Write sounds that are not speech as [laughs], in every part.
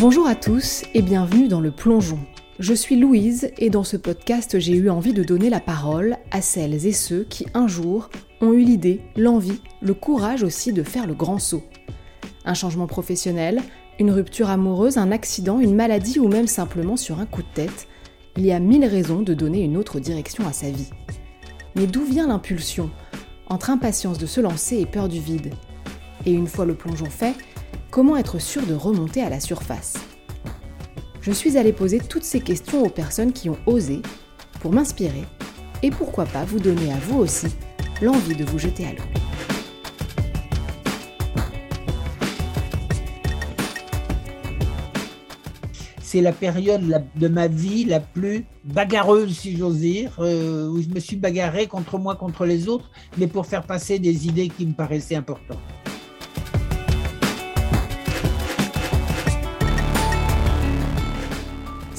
Bonjour à tous et bienvenue dans le plongeon. Je suis Louise et dans ce podcast j'ai eu envie de donner la parole à celles et ceux qui un jour ont eu l'idée, l'envie, le courage aussi de faire le grand saut. Un changement professionnel, une rupture amoureuse, un accident, une maladie ou même simplement sur un coup de tête, il y a mille raisons de donner une autre direction à sa vie. Mais d'où vient l'impulsion? Entre impatience de se lancer et peur du vide. Et une fois le plongeon fait, comment être sûr de remonter à la surface Je suis allée poser toutes ces questions aux personnes qui ont osé pour m'inspirer et pourquoi pas vous donner à vous aussi l'envie de vous jeter à l'eau. c'est la période de ma vie la plus bagarreuse, si j'ose dire, euh, où je me suis bagarré contre moi, contre les autres, mais pour faire passer des idées qui me paraissaient importantes.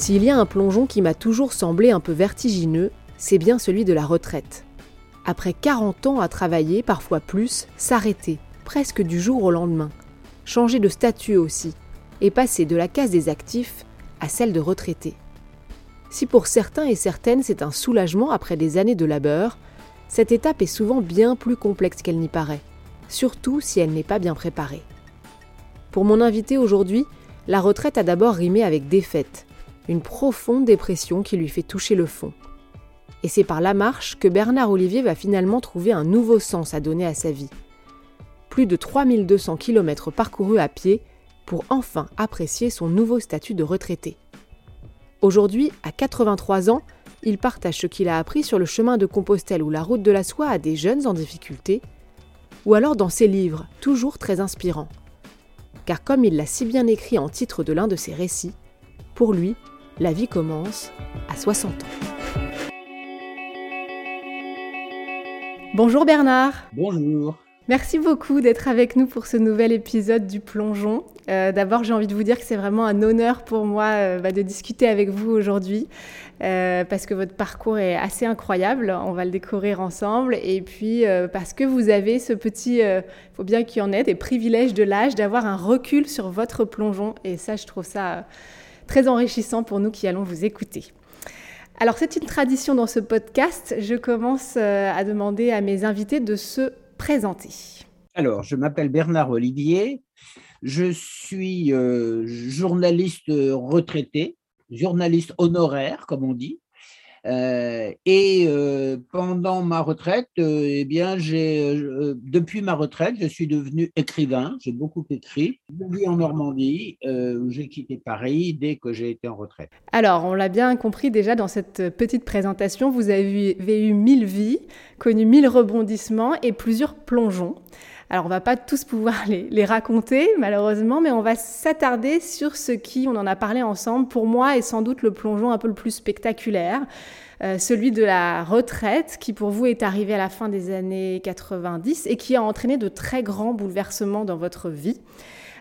S'il y a un plongeon qui m'a toujours semblé un peu vertigineux, c'est bien celui de la retraite. Après 40 ans à travailler, parfois plus, s'arrêter, presque du jour au lendemain, changer de statut aussi, et passer de la case des actifs à celle de retraité. Si pour certains et certaines c'est un soulagement après des années de labeur, cette étape est souvent bien plus complexe qu'elle n'y paraît, surtout si elle n'est pas bien préparée. Pour mon invité aujourd'hui, la retraite a d'abord rimé avec défaite, une profonde dépression qui lui fait toucher le fond. Et c'est par la marche que Bernard Olivier va finalement trouver un nouveau sens à donner à sa vie. Plus de 3200 km parcourus à pied pour enfin apprécier son nouveau statut de retraité. Aujourd'hui, à 83 ans, il partage ce qu'il a appris sur le chemin de Compostelle ou la route de la soie à des jeunes en difficulté, ou alors dans ses livres, toujours très inspirants. Car comme il l'a si bien écrit en titre de l'un de ses récits, pour lui, la vie commence à 60 ans. Bonjour Bernard. Bonjour. Merci beaucoup d'être avec nous pour ce nouvel épisode du plongeon. Euh, d'abord, j'ai envie de vous dire que c'est vraiment un honneur pour moi euh, bah, de discuter avec vous aujourd'hui euh, parce que votre parcours est assez incroyable. On va le découvrir ensemble. Et puis parce que vous avez ce petit, il faut bien qu'il y en ait, des privilèges de l'âge, d'avoir un recul sur votre plongeon. Et ça, je trouve ça très enrichissant pour nous qui allons vous écouter. Alors, c'est une tradition dans ce podcast. Je commence à demander à mes invités de se présenter. Alors, je m'appelle Bernard Olivier. Je suis euh, journaliste retraité, journaliste honoraire, comme on dit. Euh, et euh, pendant ma retraite, eh bien, j'ai, depuis ma retraite, je suis devenu écrivain. J'ai beaucoup écrit. Je vis en Normandie, où j'ai quitté Paris dès que j'ai été en retraite. Alors, on l'a bien compris déjà dans cette petite présentation, vous avez eu mille vies, connu mille rebondissements et plusieurs plongeons. Alors on va pas tous pouvoir [laughs] les, raconter malheureusement, mais on va s'attarder sur ce qui, on en a parlé ensemble, pour moi est sans doute le plongeon un peu le plus spectaculaire, euh, celui de la retraite qui pour vous est arrivé à la fin des années 90 et qui a entraîné de très grands bouleversements dans votre vie.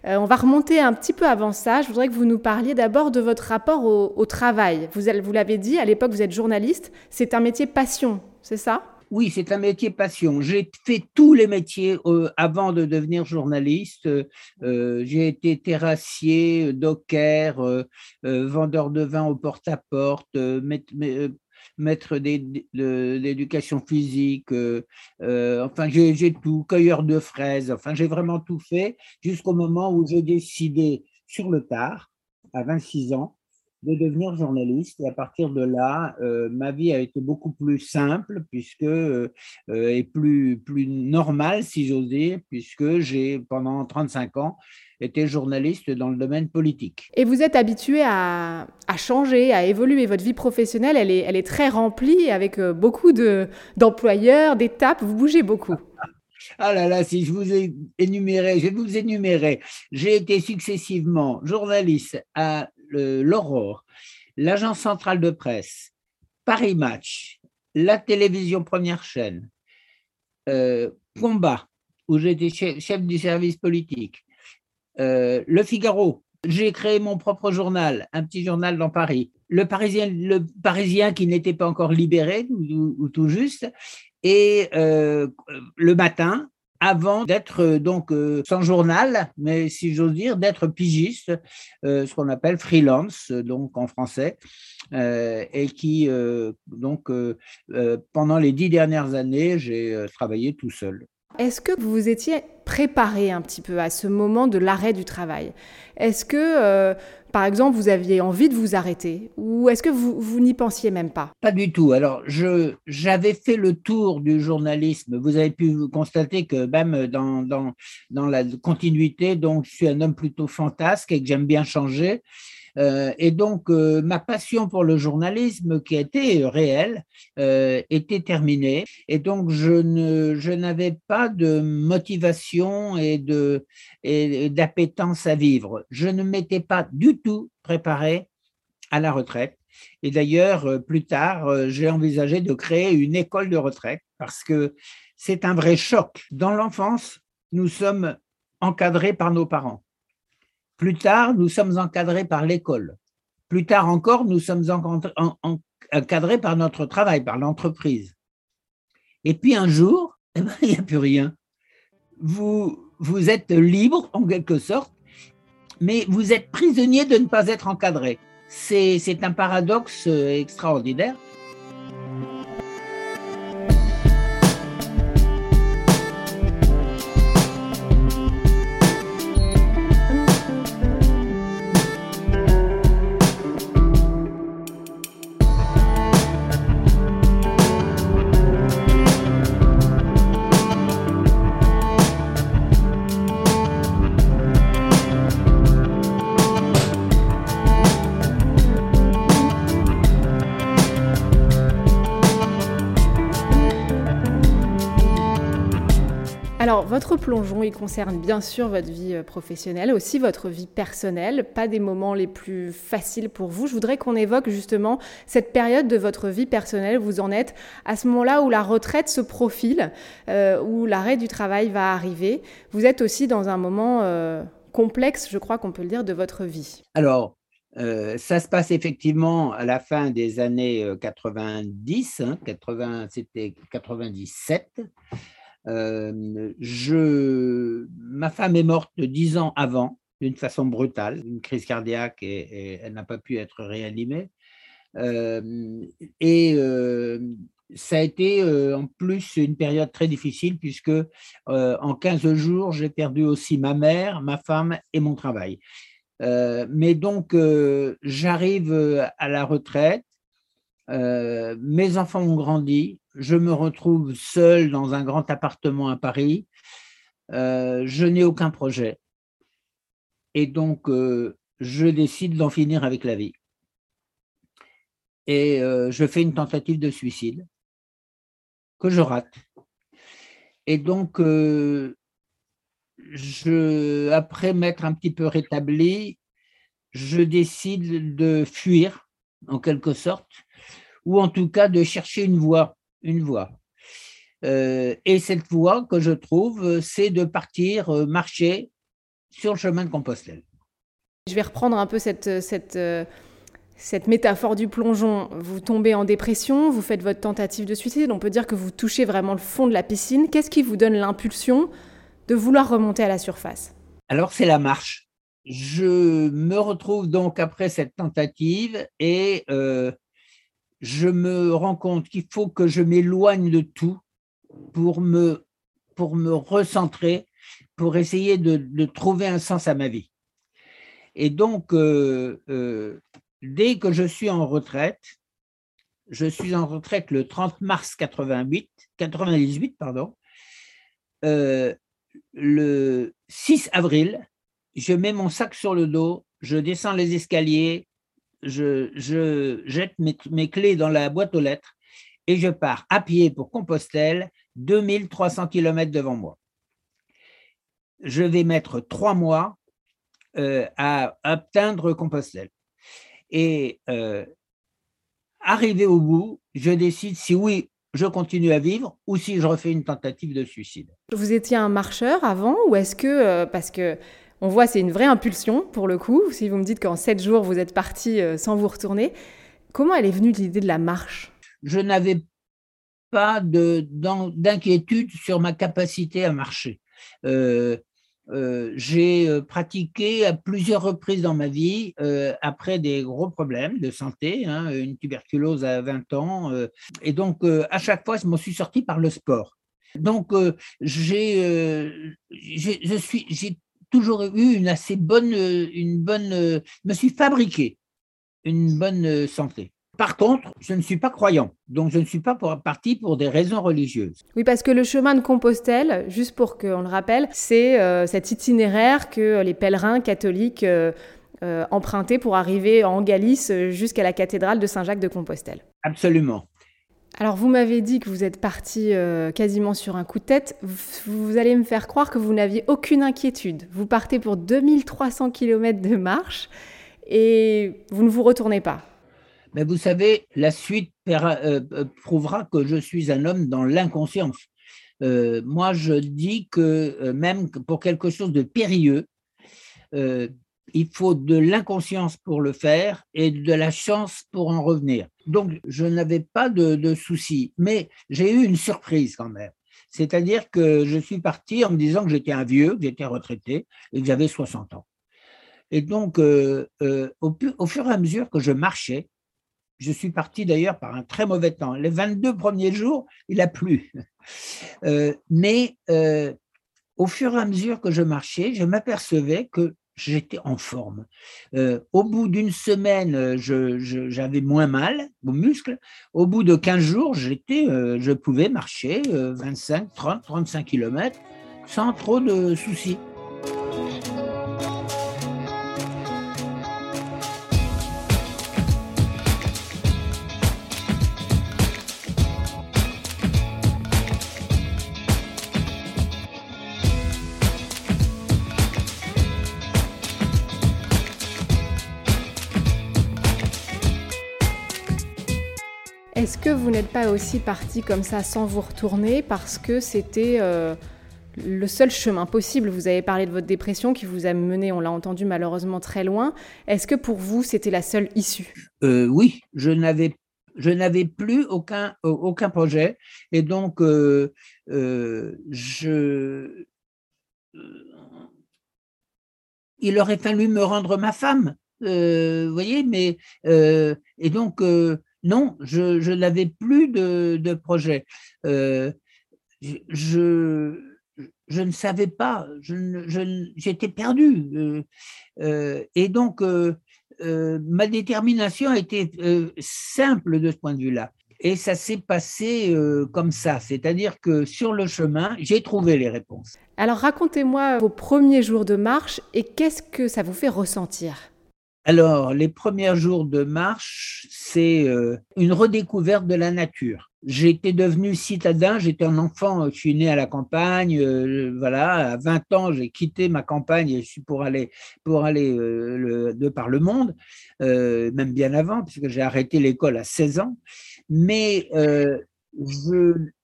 Euh, on va remonter un petit peu avant ça. Je voudrais que vous nous parliez d'abord de votre rapport au, au travail. Vous, vous l'avez dit, à l'époque, vous êtes journaliste. C'est un métier passion, c'est ça? Oui, c'est un métier passion. J'ai fait tous les métiers euh, avant de devenir journaliste. Euh, j'ai été terrassier, docker, euh, vendeur de vin au porte-à-porte, maître d'éducation physique. enfin, j'ai tout, cueilleur de fraises. Enfin, j'ai vraiment tout fait jusqu'au moment où j'ai décidé sur le tard, à 26 ans, de devenir journaliste. Et à partir de là, euh, ma vie a été beaucoup plus simple puisque euh, et plus plus normale, si j'ose dire, puisque j'ai pendant 35 ans été journaliste dans le domaine politique. Et vous êtes habitué à, à changer, à évoluer. Votre vie professionnelle, elle est, elle est très remplie avec euh, beaucoup d'employeurs, d'étapes. Vous bougez beaucoup. [laughs] Ah là là, si je vous ai énuméré, je vais vous énumérer. J'ai été successivement journaliste à l'Aurore, l'Agence centrale de presse, Paris Match, la télévision première chaîne, euh, Combat, où j'étais chef, du service politique, euh, Le Figaro. J'ai créé mon propre journal, un petit journal dans Paris. Le Parisien, le Parisien qui n'était pas encore libéré, ou, tout juste. Et euh, le matin, avant d'être donc sans journal, mais si j'ose dire, d'être pigiste, ce qu'on appelle freelance, donc en français, et qui donc pendant les dix dernières années, j'ai travaillé tout seul. Est-ce que vous vous étiez préparé un petit peu à ce moment de l'arrêt du travail? Est-ce que, euh, par exemple, vous aviez envie de vous arrêter ou est-ce que vous, vous n'y pensiez même pas? Pas du tout. Alors, j'avais fait le tour du journalisme. Vous avez pu constater que même dans, la continuité, donc, je suis un homme plutôt fantasque et que j'aime bien changer. Euh, et donc, euh, ma passion pour le journalisme, qui était réelle, euh, était terminée. Et donc, je, n'avais pas de motivation et, de, d'appétence à vivre. Je ne m'étais pas du tout préparé à la retraite. Et d'ailleurs, plus tard, j'ai envisagé de créer une école de retraite parce que c'est un vrai choc. Dans l'enfance, nous sommes encadrés par nos parents. Plus tard, nous sommes encadrés par l'école. Plus tard encore, nous sommes encadrés par notre travail, par l'entreprise. Et puis un jour, [laughs] eh ben, il n'y a plus rien. Vous, vous êtes libre en quelque sorte, mais vous êtes prisonnier de ne pas être encadré. C'est un paradoxe extraordinaire. Alors, votre plongeon, il concerne bien sûr votre vie euh, professionnelle, aussi votre vie personnelle, pas des moments les plus faciles pour vous. Je voudrais qu'on évoque justement cette période de votre vie personnelle. Vous en êtes à ce moment-là où la retraite se profile, euh, où l'arrêt du travail va arriver. Vous êtes aussi dans un moment euh, complexe, je crois qu'on peut le dire, de votre vie. Alors, ça se passe effectivement à la fin des années 90, 80, hein, c'était 97. Euh, je, ma femme est morte dix ans avant, d'une façon brutale, une crise cardiaque et, elle n'a pas pu être réanimée. Euh, et euh, ça a été en plus une période très difficile puisque en 15 jours, j'ai perdu aussi ma mère, ma femme et mon travail. mais donc, j'arrive à la retraite, mes enfants ont grandi, je me retrouve seul dans un grand appartement à Paris. Euh, je n'ai aucun projet. Et donc, euh, je décide d'en finir avec la vie. Et euh, je fais une tentative de suicide que je rate. Et donc, après m'être un petit peu rétabli, je décide de fuir, en quelque sorte, ou en tout cas de chercher une voie une voie. Euh, et cette voie que je trouve, c'est de partir euh, marcher sur le chemin de Compostelle. Je vais reprendre un peu cette, cette, euh, cette métaphore du plongeon. Vous tombez en dépression, vous faites votre tentative de suicide, on peut dire que vous touchez vraiment le fond de la piscine. Qu'est-ce qui vous donne l'impulsion de vouloir remonter à la surface? Alors c'est la marche. Je me retrouve donc après cette tentative et je me rends compte qu'il faut que je m'éloigne de tout pour me, recentrer, pour essayer de, trouver un sens à ma vie. Et donc, euh, euh, dès que je suis en retraite, je suis en retraite le 30 mars 88, 98, pardon, euh, le 6 avril, je mets mon sac sur le dos, je descends les escaliers, je, jette mes, clés dans la boîte aux lettres et je pars à pied pour Compostelle, 2300 km devant moi. Je vais mettre trois mois euh, à atteindre Compostelle. Et euh, arrivé au bout, je décide si oui, je continue à vivre ou si je refais une tentative de suicide. Vous étiez un marcheur avant ou est-ce que, euh, parce que on voit, c'est une vraie impulsion pour le coup. Si vous me dites qu'en sept jours, vous êtes parti euh, sans vous retourner, comment elle est venue l'idée de la marche? Je n'avais pas d'inquiétude sur ma capacité à marcher. Euh, euh, j'ai pratiqué à plusieurs reprises dans ma vie après des gros problèmes de santé, hein, une tuberculose à 20 ans, et donc à chaque fois je m'en suis sorti par le sport. Donc j'ai, je j'ai toujours eu une assez bonne, une bonne, je me suis fabriqué une bonne santé. Par contre, je ne suis pas croyant, donc je ne suis pas parti pour des raisons religieuses. Oui, parce que le chemin de Compostelle, juste pour qu'on le rappelle, c'est euh, cet itinéraire que les pèlerins catholiques euh, euh, empruntaient pour arriver en Galice jusqu'à la cathédrale de Saint-Jacques de Compostelle. Absolument. Alors vous m'avez dit que vous êtes parti quasiment sur un coup de tête. vous allez me faire croire que vous n'aviez aucune inquiétude. Vous partez pour 2300 km de marche et vous ne vous retournez pas. Mais vous savez, la suite euh, euh, prouvera que je suis un homme dans l'inconscience. Euh, moi, je dis que même pour quelque chose de périlleux, il faut de l'inconscience pour le faire et de la chance pour en revenir. Donc, je n'avais pas de, soucis, mais j'ai eu une surprise quand même. C'est-à-dire que je suis parti en me disant que j'étais un vieux, que j'étais retraité et que j'avais 60 ans. Et donc, au, au, fur et à mesure que je marchais, je suis parti d'ailleurs par un très mauvais temps. Les 22 premiers jours, il a plu. [laughs] Euh, mais euh, au fur et à mesure que je marchais, je m'apercevais que j'étais en forme. Euh, au bout d'une semaine, j'avais moins mal aux muscles. Au bout de 15 jours, j'étais, je pouvais marcher 25, 30, 35 km sans trop de soucis. Que vous n'êtes pas aussi parti comme ça sans vous retourner parce que c'était euh, le seul chemin possible. Vous avez parlé de votre dépression qui vous a mené, on l'a entendu malheureusement très loin. Est-ce que pour vous c'était la seule issue? Euh, Oui, je n'avais je n'avais plus aucun, aucun projet. Et donc euh, je il aurait fallu me rendre ma femme, vous voyez, mais et donc non, je, n'avais plus de, projet. Euh, je, ne savais pas, j'étais perdu. Euh, euh, et donc, ma détermination été simple de ce point de vue-là. Et ça s'est passé comme ça, c'est-à-dire que sur le chemin, j'ai trouvé les réponses. Alors racontez-moi vos premiers jours de marche et qu'est-ce que ça vous fait ressentir? Alors, les premiers jours de marche, c'est euh, une redécouverte de la nature. J'étais devenu citadin, j'étais un enfant, je suis né à la campagne, euh, voilà, à 20 ans, j'ai quitté ma campagne pour aller, pour aller euh, de par le monde, même bien avant, puisque j'ai arrêté l'école à 16 ans, mais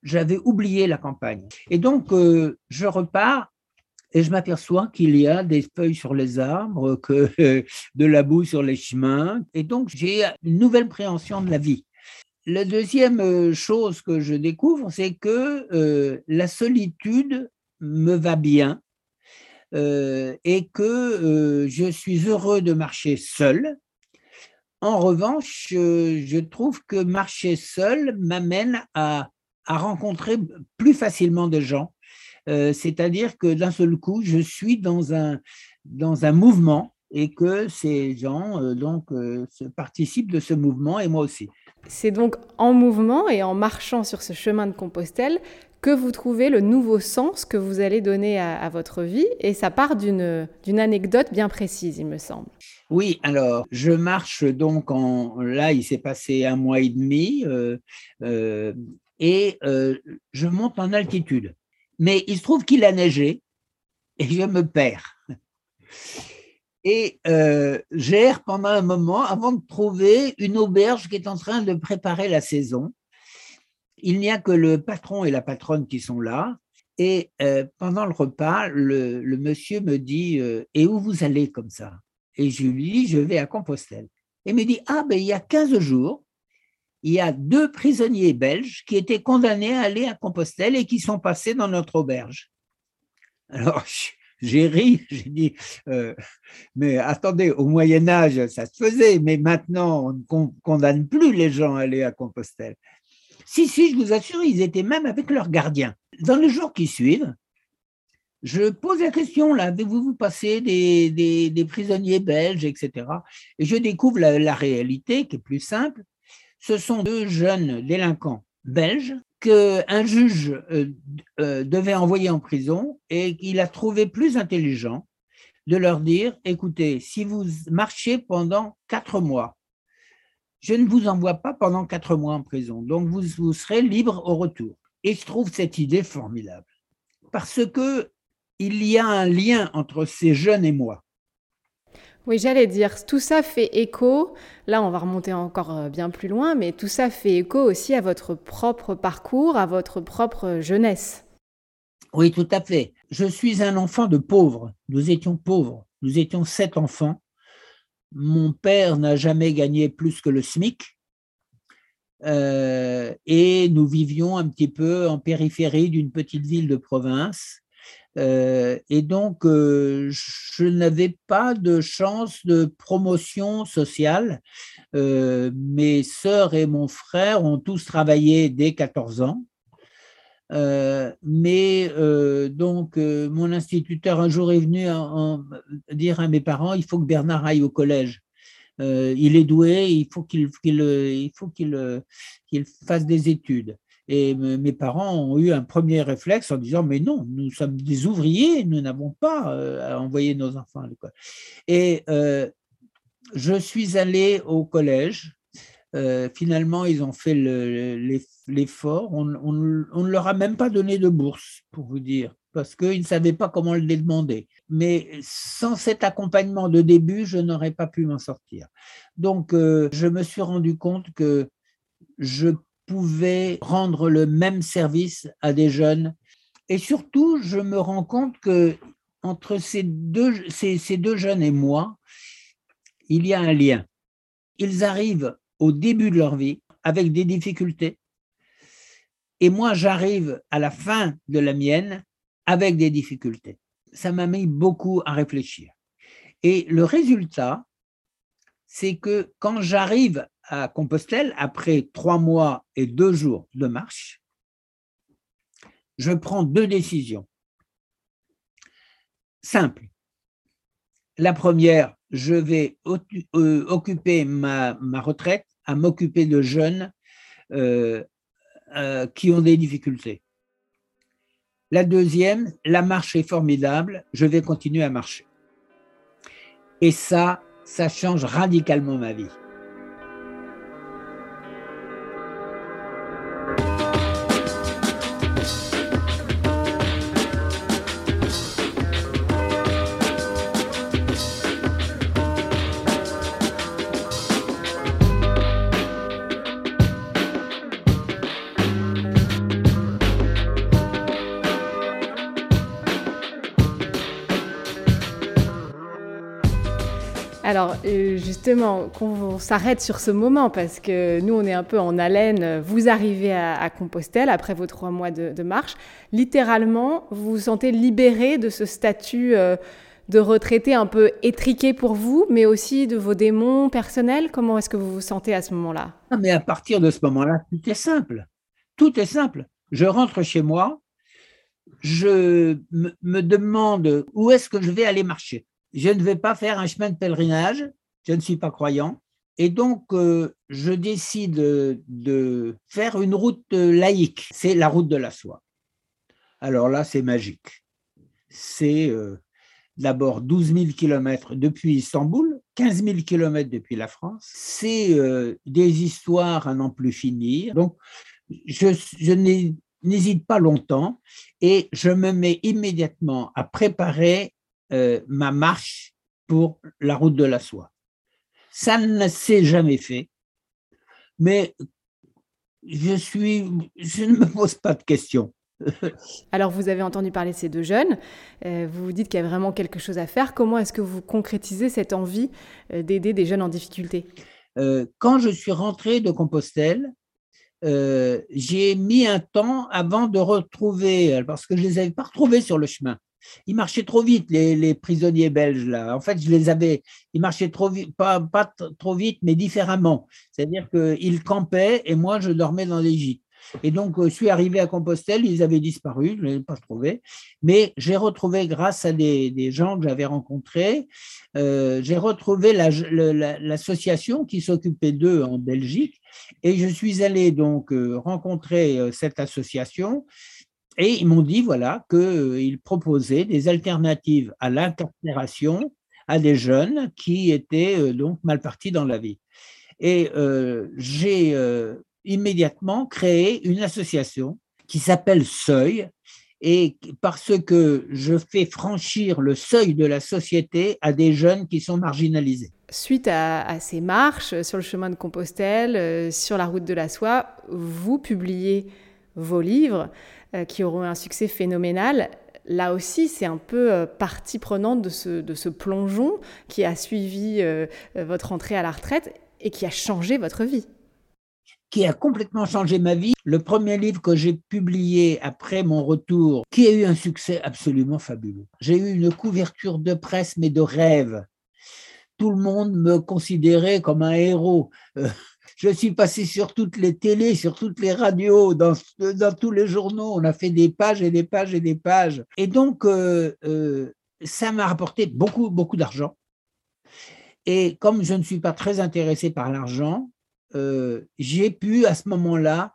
j'avais oublié la campagne. Et donc, je repars et je m'aperçois qu'il y a des feuilles sur les arbres, que [laughs] de la boue sur les chemins, et donc j'ai une nouvelle préhension de la vie. La deuxième euh, chose que je découvre, c'est que euh, la solitude me va bien euh, et que je suis heureux de marcher seul. En revanche, je trouve que marcher seul m'amène à, à rencontrer plus facilement de gens euh, c'est-à-dire que d'un seul coup, je suis dans un, dans un mouvement et que ces gens euh, donc euh, participent de ce mouvement et moi aussi. C'est donc en mouvement et en marchant sur ce chemin de Compostelle que vous trouvez le nouveau sens que vous allez donner à, votre vie et ça part d'une anecdote bien précise, il me semble. Oui, alors je marche donc en là, il s'est passé un mois et demi et je monte en altitude mais il se trouve qu'il a neigé et je me perds. Et euh, j'erre pendant un moment avant de trouver une auberge qui est en train de préparer la saison. Il n'y a que le patron et la patronne qui sont là. Et euh, pendant le repas, le, monsieur me dit euh, Et où vous allez comme ça? Et je lui dis Je vais à Compostelle. Et il me dit Ah, ben il y a 15 jours, il y a deux prisonniers belges qui étaient condamnés à aller à Compostelle et qui sont passés dans notre auberge. Alors, [laughs] j'ai ri, j'ai dit, euh, mais attendez, au Moyen Âge, ça se faisait, mais maintenant, on ne condamne plus les gens à aller à Compostelle. Si, si, je vous assure, ils étaient même avec leurs gardiens. Dans les jours qui suivent, je pose la question, là, avez-vous vous passé des, des, prisonniers belges, etc. Et je découvre la, réalité qui est plus simple. Ce sont deux jeunes délinquants belges qu'un juge euh, euh, devait envoyer en prison et qu'il a trouvé plus intelligent de leur dire, écoutez, si vous marchez pendant quatre mois, je ne vous envoie pas pendant quatre mois en prison, donc vous, vous serez libre au retour. Et je trouve cette idée formidable, parce que il y a un lien entre ces jeunes et moi. Oui, j'allais dire, tout ça fait écho, là on va remonter encore euh, bien plus loin, mais tout ça fait écho aussi à votre propre parcours, à votre propre jeunesse. Oui, tout à fait. Je suis un enfant de pauvres. Nous étions pauvres. Nous étions sept enfants. Mon père n'a jamais gagné plus que le SMIC. Euh, et nous vivions un petit peu en périphérie d'une petite ville de province. Euh, et donc, euh, je n'avais pas de chance de promotion sociale. Euh, mes sœurs et mon frère ont tous travaillé dès 14 ans. mais donc, mon instituteur un jour est venu dire à mes parents, il faut que Bernard aille au collège. il est doué, il faut qu'il fasse des études. Et mes parents ont eu un premier réflexe en disant Mais non, nous sommes des ouvriers, nous n'avons pas euh, à envoyer nos enfants à l'école. Et euh, je suis allé au collège. Euh, finalement, ils ont fait l'effort. On, ne leur a même pas donné de bourse, pour vous dire, parce qu'ils ne savaient pas comment le demander. Mais sans cet accompagnement de début, je n'aurais pas pu m'en sortir. Donc, je me suis rendu compte que je pouvait rendre le même service à des jeunes. Et surtout, je me rends compte que entre ces deux, ces, ces deux jeunes et moi, il y a un lien. Ils arrivent au début de leur vie avec des difficultés. Et moi, j'arrive à la fin de la mienne avec des difficultés. Ça m'a mis beaucoup à réfléchir. Et le résultat, c'est que quand j'arrive à Compostelle, après trois mois et deux jours de marche, je prends deux décisions simples. La première, je vais euh, occuper ma, retraite à m'occuper de jeunes euh, euh, qui ont des difficultés. La deuxième, la marche est formidable, je vais continuer à marcher. Et ça, ça change radicalement ma vie. Alors euh, justement, qu'on s'arrête sur ce moment parce que nous, on est un peu en haleine. Vous arrivez à, Compostelle après vos trois mois de, marche. Littéralement, vous vous sentez libéré de ce statut euh, de retraité un peu étriqué pour vous, mais aussi de vos démons personnels. Comment est-ce que vous vous sentez à ce moment-là? Ah, Mais à partir de ce moment-là, tout est simple. Tout est simple. Je rentre chez moi, je me demande où est-ce que je vais aller marcher je ne vais pas faire un chemin de pèlerinage, je ne suis pas croyant, et donc euh, je décide de faire une route laïque, c'est la route de la soie. Alors là, c'est magique. C'est euh, d'abord 12 000 kilomètres depuis Istanbul, 15 000 kilomètres depuis la France. C'est euh, des histoires à n'en plus finir. Donc, je n'hésite pas longtemps et je me mets immédiatement à préparer euh, ma marche pour la route de la soie. Ça ne s'est jamais fait, mais je suis, je ne me pose pas de questions. [laughs] Alors, vous avez entendu parler de ces deux jeunes. Euh, vous vous dites qu'il y a vraiment quelque chose à faire. Comment est-ce que vous concrétisez cette envie euh, d'aider des jeunes en difficulté? Quand je suis rentré de Compostelle, j'ai mis un temps avant de retrouver, parce que je ne les avais pas retrouvés sur le chemin. Ils marchaient trop vite, les, prisonniers belges, là. En fait, je les avais, ils marchaient trop pas, pas trop vite, mais différemment. C'est-à-dire qu'ils campaient et moi, je dormais dans les gîtes. Et donc, euh, je suis arrivé à Compostelle, ils avaient disparu, je ne les ai pas trouvés, mais j'ai retrouvé, grâce à des, gens que j'avais rencontrés, euh, j'ai retrouvé l'association qui s'occupait d'eux en Belgique, et je suis allé donc euh, rencontrer cette association et ils m'ont dit voilà qu'ils euh, proposaient des alternatives à l'incarcération à des jeunes qui étaient euh, donc mal partis dans la vie. Et euh, j'ai immédiatement créé une association qui s'appelle Seuil, et parce que je fais franchir le seuil de la société à des jeunes qui sont marginalisés. Suite à, à ces marches sur le chemin de Compostelle, sur la route de la soie, vous publiez vos livres. Euh, qui auront un succès phénoménal. Là aussi, c'est un peu euh, partie prenante de ce, de ce plongeon qui a suivi euh, votre entrée à la retraite et qui a changé votre vie qui a complètement changé ma vie. Le premier livre que j'ai publié après mon retour, qui a eu un succès absolument fabuleux. J'ai eu une couverture de presse, mais de rêve. Tout le monde me considérait comme un héros. Je suis passé sur toutes les télés, sur toutes les radios, dans, tous les journaux. On a fait des pages et des pages et des pages. Et donc, euh, euh, ça m'a rapporté beaucoup, beaucoup d'argent. Et comme je ne suis pas très intéressé par l'argent, euh, j'ai pu à ce moment-là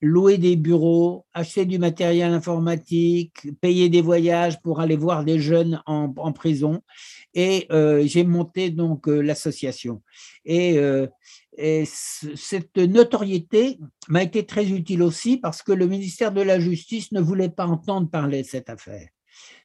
louer des bureaux, acheter du matériel informatique, payer des voyages pour aller voir des jeunes en, en prison. Et j'ai monté donc l'association. Et et cette notoriété m'a été très utile aussi parce que le ministère de la Justice ne voulait pas entendre parler de cette affaire.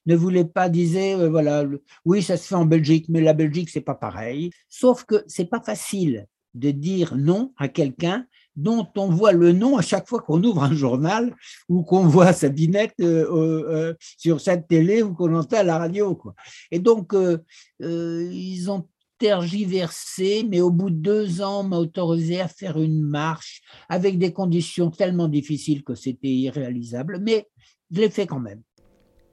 Ne voulait pas, disait, euh, voilà, oui, ça se fait en Belgique, mais la Belgique, c'est pas pareil. Sauf que c'est pas facile de dire non à quelqu'un dont on voit le nom à chaque fois qu'on ouvre un journal ou qu'on voit sa binette euh, euh, sur cette télé ou qu'on entend à la radio. Quoi. Et donc, ils ont tergiversé, mais au bout de deux ans, m'a autorisé à faire une marche avec des conditions tellement difficiles que c'était irréalisable, mais je l'ai fait quand même.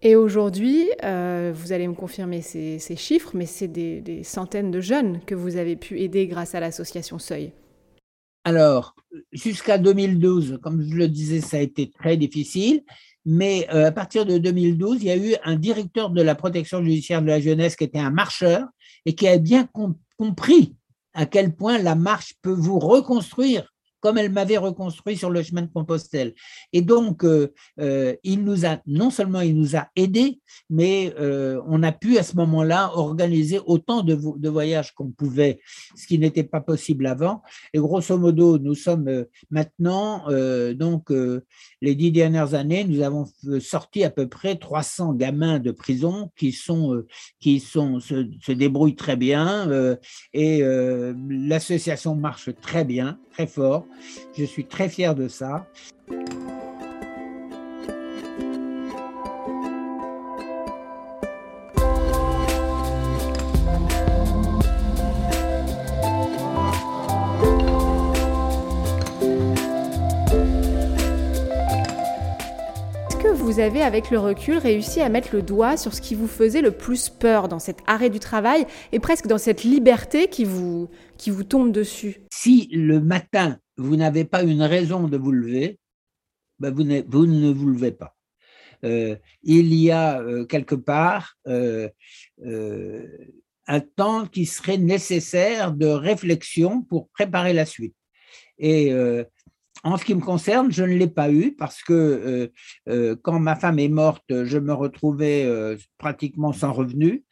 Et aujourd'hui, euh, vous allez me confirmer ces, chiffres, mais c'est des, centaines de jeunes que vous avez pu aider grâce à l'association Seuil. Alors, jusqu'à 2012, comme je le disais, ça a été très difficile. Mais euh, à partir de 2012, il y a eu un directeur de la protection judiciaire de la jeunesse qui était un marcheur et qui a bien compris à quel point la marche peut vous reconstruire comme elle m'avait reconstruit sur le chemin de Compostelle. Et donc, euh, euh, il nous a, non seulement il nous a aidés, mais euh, on a pu à ce moment-là organiser autant de, voyages qu'on pouvait, ce qui n'était pas possible avant. Et grosso modo, nous sommes maintenant, donc, les dix dernières années, nous avons sorti à peu près 300 gamins de prison qui sont, qui sont, se débrouillent très bien et l'association marche très bien, très fort. Je suis très fier de ça. Est-ce que vous avez, avec le recul, réussi à mettre le doigt sur ce qui vous faisait le plus peur dans cet arrêt du travail et presque dans cette liberté qui vous, qui vous tombe dessus? Si le matin, vous n'avez pas une raison de vous lever, ben vous, ne vous levez pas. Euh, il y a euh, quelque part euh, un temps qui serait nécessaire de réflexion pour préparer la suite. Et en ce qui me concerne, je ne l'ai pas eu parce que quand ma femme est morte, je me retrouvais pratiquement sans revenu.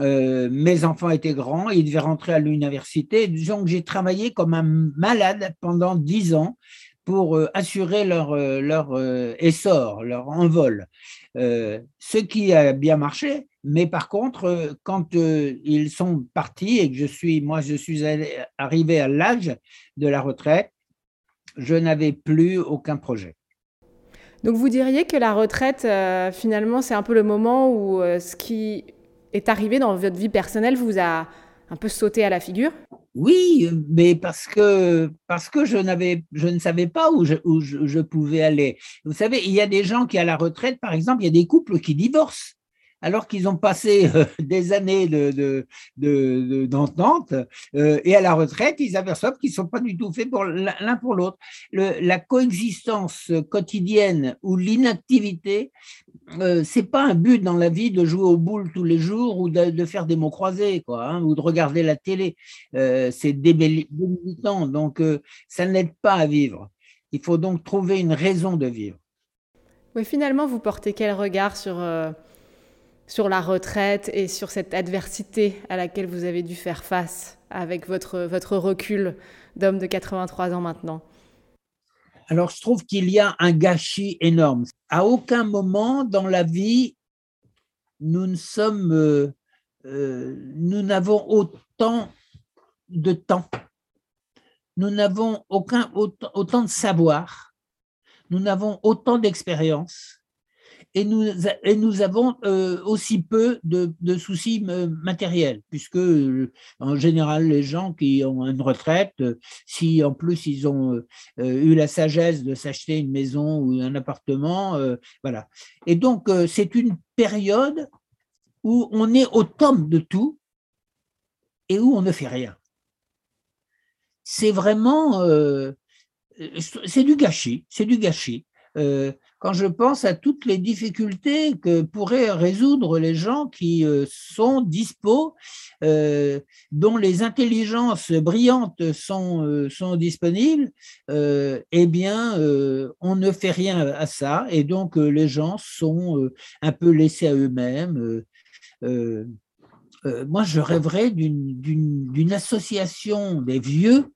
Euh, mes enfants étaient grands, ils devaient rentrer à l'université. Que j'ai travaillé comme un malade pendant dix ans pour euh, assurer leur, euh, essor, leur envol. ce qui a bien marché, mais par contre, quand ils sont partis et que je suis, moi, je suis arrivé à l'âge de la retraite, je n'avais plus aucun projet. Donc vous diriez que la retraite, finalement, c'est un peu le moment où ce qui est arrivé dans votre vie personnelle vous a un peu sauté à la figure? Oui, mais parce que, parce que je, je ne savais pas où, je, où je, pouvais aller. Vous savez, il y a des gens qui, à la retraite, par exemple, il y a des couples qui divorcent alors qu'ils ont passé euh, [laughs] des années d'entente de, euh, et à la retraite, ils aperçoivent qu'ils ne sont pas du tout faits l'un pour l'autre. La coexistence quotidienne ou l'inactivité, euh, c'est pas un but dans la vie de jouer au boule tous les jours ou de, faire des mots croisés, hein, ou de regarder la télé. Euh, c'est débilitant, donc ça n'aide pas à vivre. Il faut donc trouver une raison de vivre. Oui, finalement, vous portez quel regard sur sur la retraite et sur cette adversité à laquelle vous avez dû faire face avec votre, votre recul d'homme de 83 ans maintenant Alors, je trouve qu'il y a un gâchis énorme. À aucun moment dans la vie, nous ne sommes, euh, euh, nous n'avons autant de temps. Nous n'avons aucun autant, autant de savoir. Nous n'avons autant d'expérience et nous, et nous avons euh, aussi peu de, soucis euh, matériels, puisque euh, en général, les gens qui ont une retraite, si en plus ils ont eu la sagesse de s'acheter une maison ou un appartement, voilà. Et donc, c'est une période où on est au top de tout et où on ne fait rien. C'est vraiment, c'est du gâchis, c'est du gâchis quand je pense à toutes les difficultés que pourraient résoudre les gens qui euh, sont dispos, euh, dont les intelligences brillantes sont, euh, sont disponibles, eh bien, on ne fait rien à ça et donc les gens sont un peu laissés à eux-mêmes. Moi, je rêverais d'une association des vieux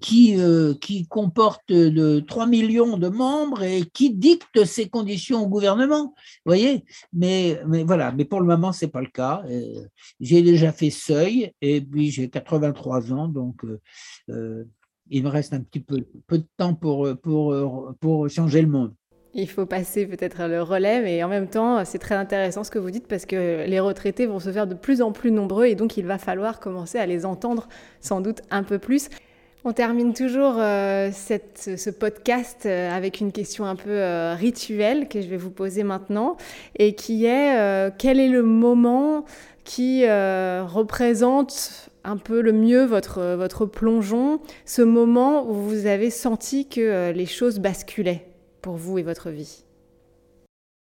qui, euh, qui comporte de 3 millions de membres et qui dicte ses conditions au gouvernement. Vous voyez? Mais, mais voilà, mais pour le moment, ce n'est pas le cas. Euh, j'ai déjà fait seuil et puis j'ai 83 ans, donc euh, il me reste un petit peu, peu de temps pour, pour, pour changer le monde. Il faut passer peut-être le relais, mais en même temps, c'est très intéressant ce que vous dites parce que les retraités vont se faire de plus en plus nombreux et donc il va falloir commencer à les entendre sans doute un peu plus. On termine toujours euh, ce podcast euh, avec une question un peu euh, rituelle que je vais vous poser maintenant et qui est quel est le moment qui représente un peu le mieux votre, votre plongeon, ce moment où vous avez senti que les choses basculaient? Pour vous et votre vie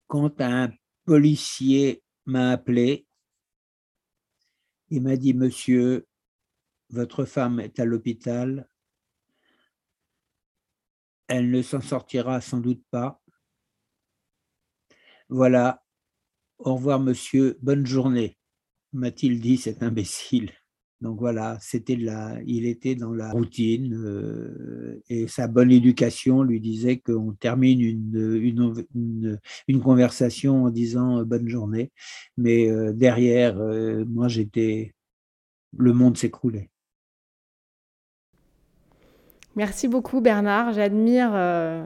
Quand un policier m'a appelé, il m'a dit, monsieur, votre femme est à l'hôpital, elle ne s'en sortira sans doute pas. Voilà, au revoir monsieur, bonne journée, m'a-t-il dit cet imbécile. Donc voilà, c'était là, il était dans la routine euh, et sa bonne éducation lui disait qu'on termine une, une, conversation en disant bonne journée, mais euh, derrière, euh, moi j'étais, le monde s'écroulait. Merci beaucoup Bernard, j'admire, euh,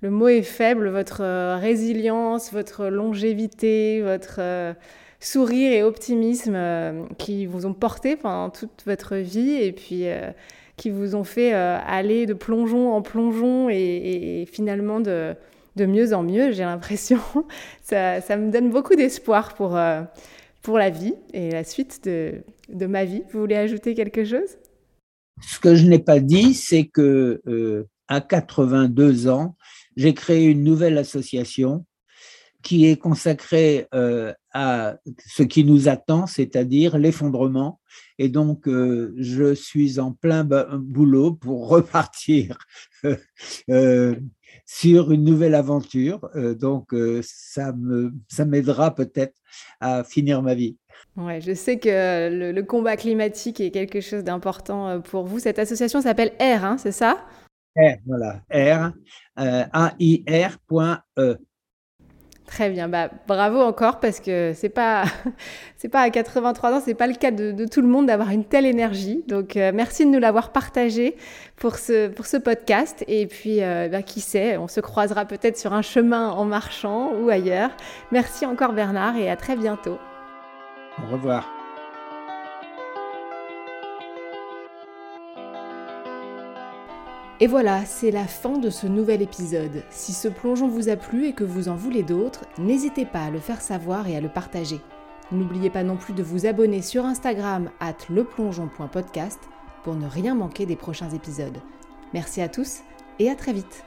le mot est faible, votre euh, résilience, votre longévité, votre euh, sourire et optimisme qui vous ont porté pendant toute votre vie et puis qui vous ont fait aller de plongeon en plongeon et, finalement de, mieux en mieux, j'ai l'impression. [laughs] Ça, me donne beaucoup d'espoir pour, pour la vie et la suite de, de ma vie. Vous voulez ajouter quelque chose? Ce que je n'ai pas dit, c'est que euh, à 82 ans, j'ai créé une nouvelle association qui est consacrée euh, à ce qui nous attend, c'est-à-dire l'effondrement. Et donc, euh, je suis en plein boulot pour [laughs] repartir sur une nouvelle aventure. donc, ça me, ça m'aidera peut-être à finir ma vie. Ouais, je sais que le, combat climatique est quelque chose d'important euh, pour vous. Cette association s'appelle R, hein, c'est ça? R, voilà, R, euh, A-I-R.E. Très bien, bah, bravo encore parce que c'est pas [laughs] pas à 83 ans, c'est pas le cas de, tout le monde d'avoir une telle énergie. Donc euh, merci de nous l'avoir partagé pour ce podcast et puis bah, qui sait, on se croisera peut-être sur un chemin en marchant ou ailleurs. Merci encore Bernard et à très bientôt. Au revoir. Et voilà, c'est la fin de ce nouvel épisode. Si ce plongeon vous a plu et que vous en voulez d'autres, n'hésitez pas à le faire savoir et à le partager. N'oubliez pas non plus de vous abonner sur Instagram at leplongeon.podcast pour ne rien manquer des prochains épisodes. Merci à tous et à très vite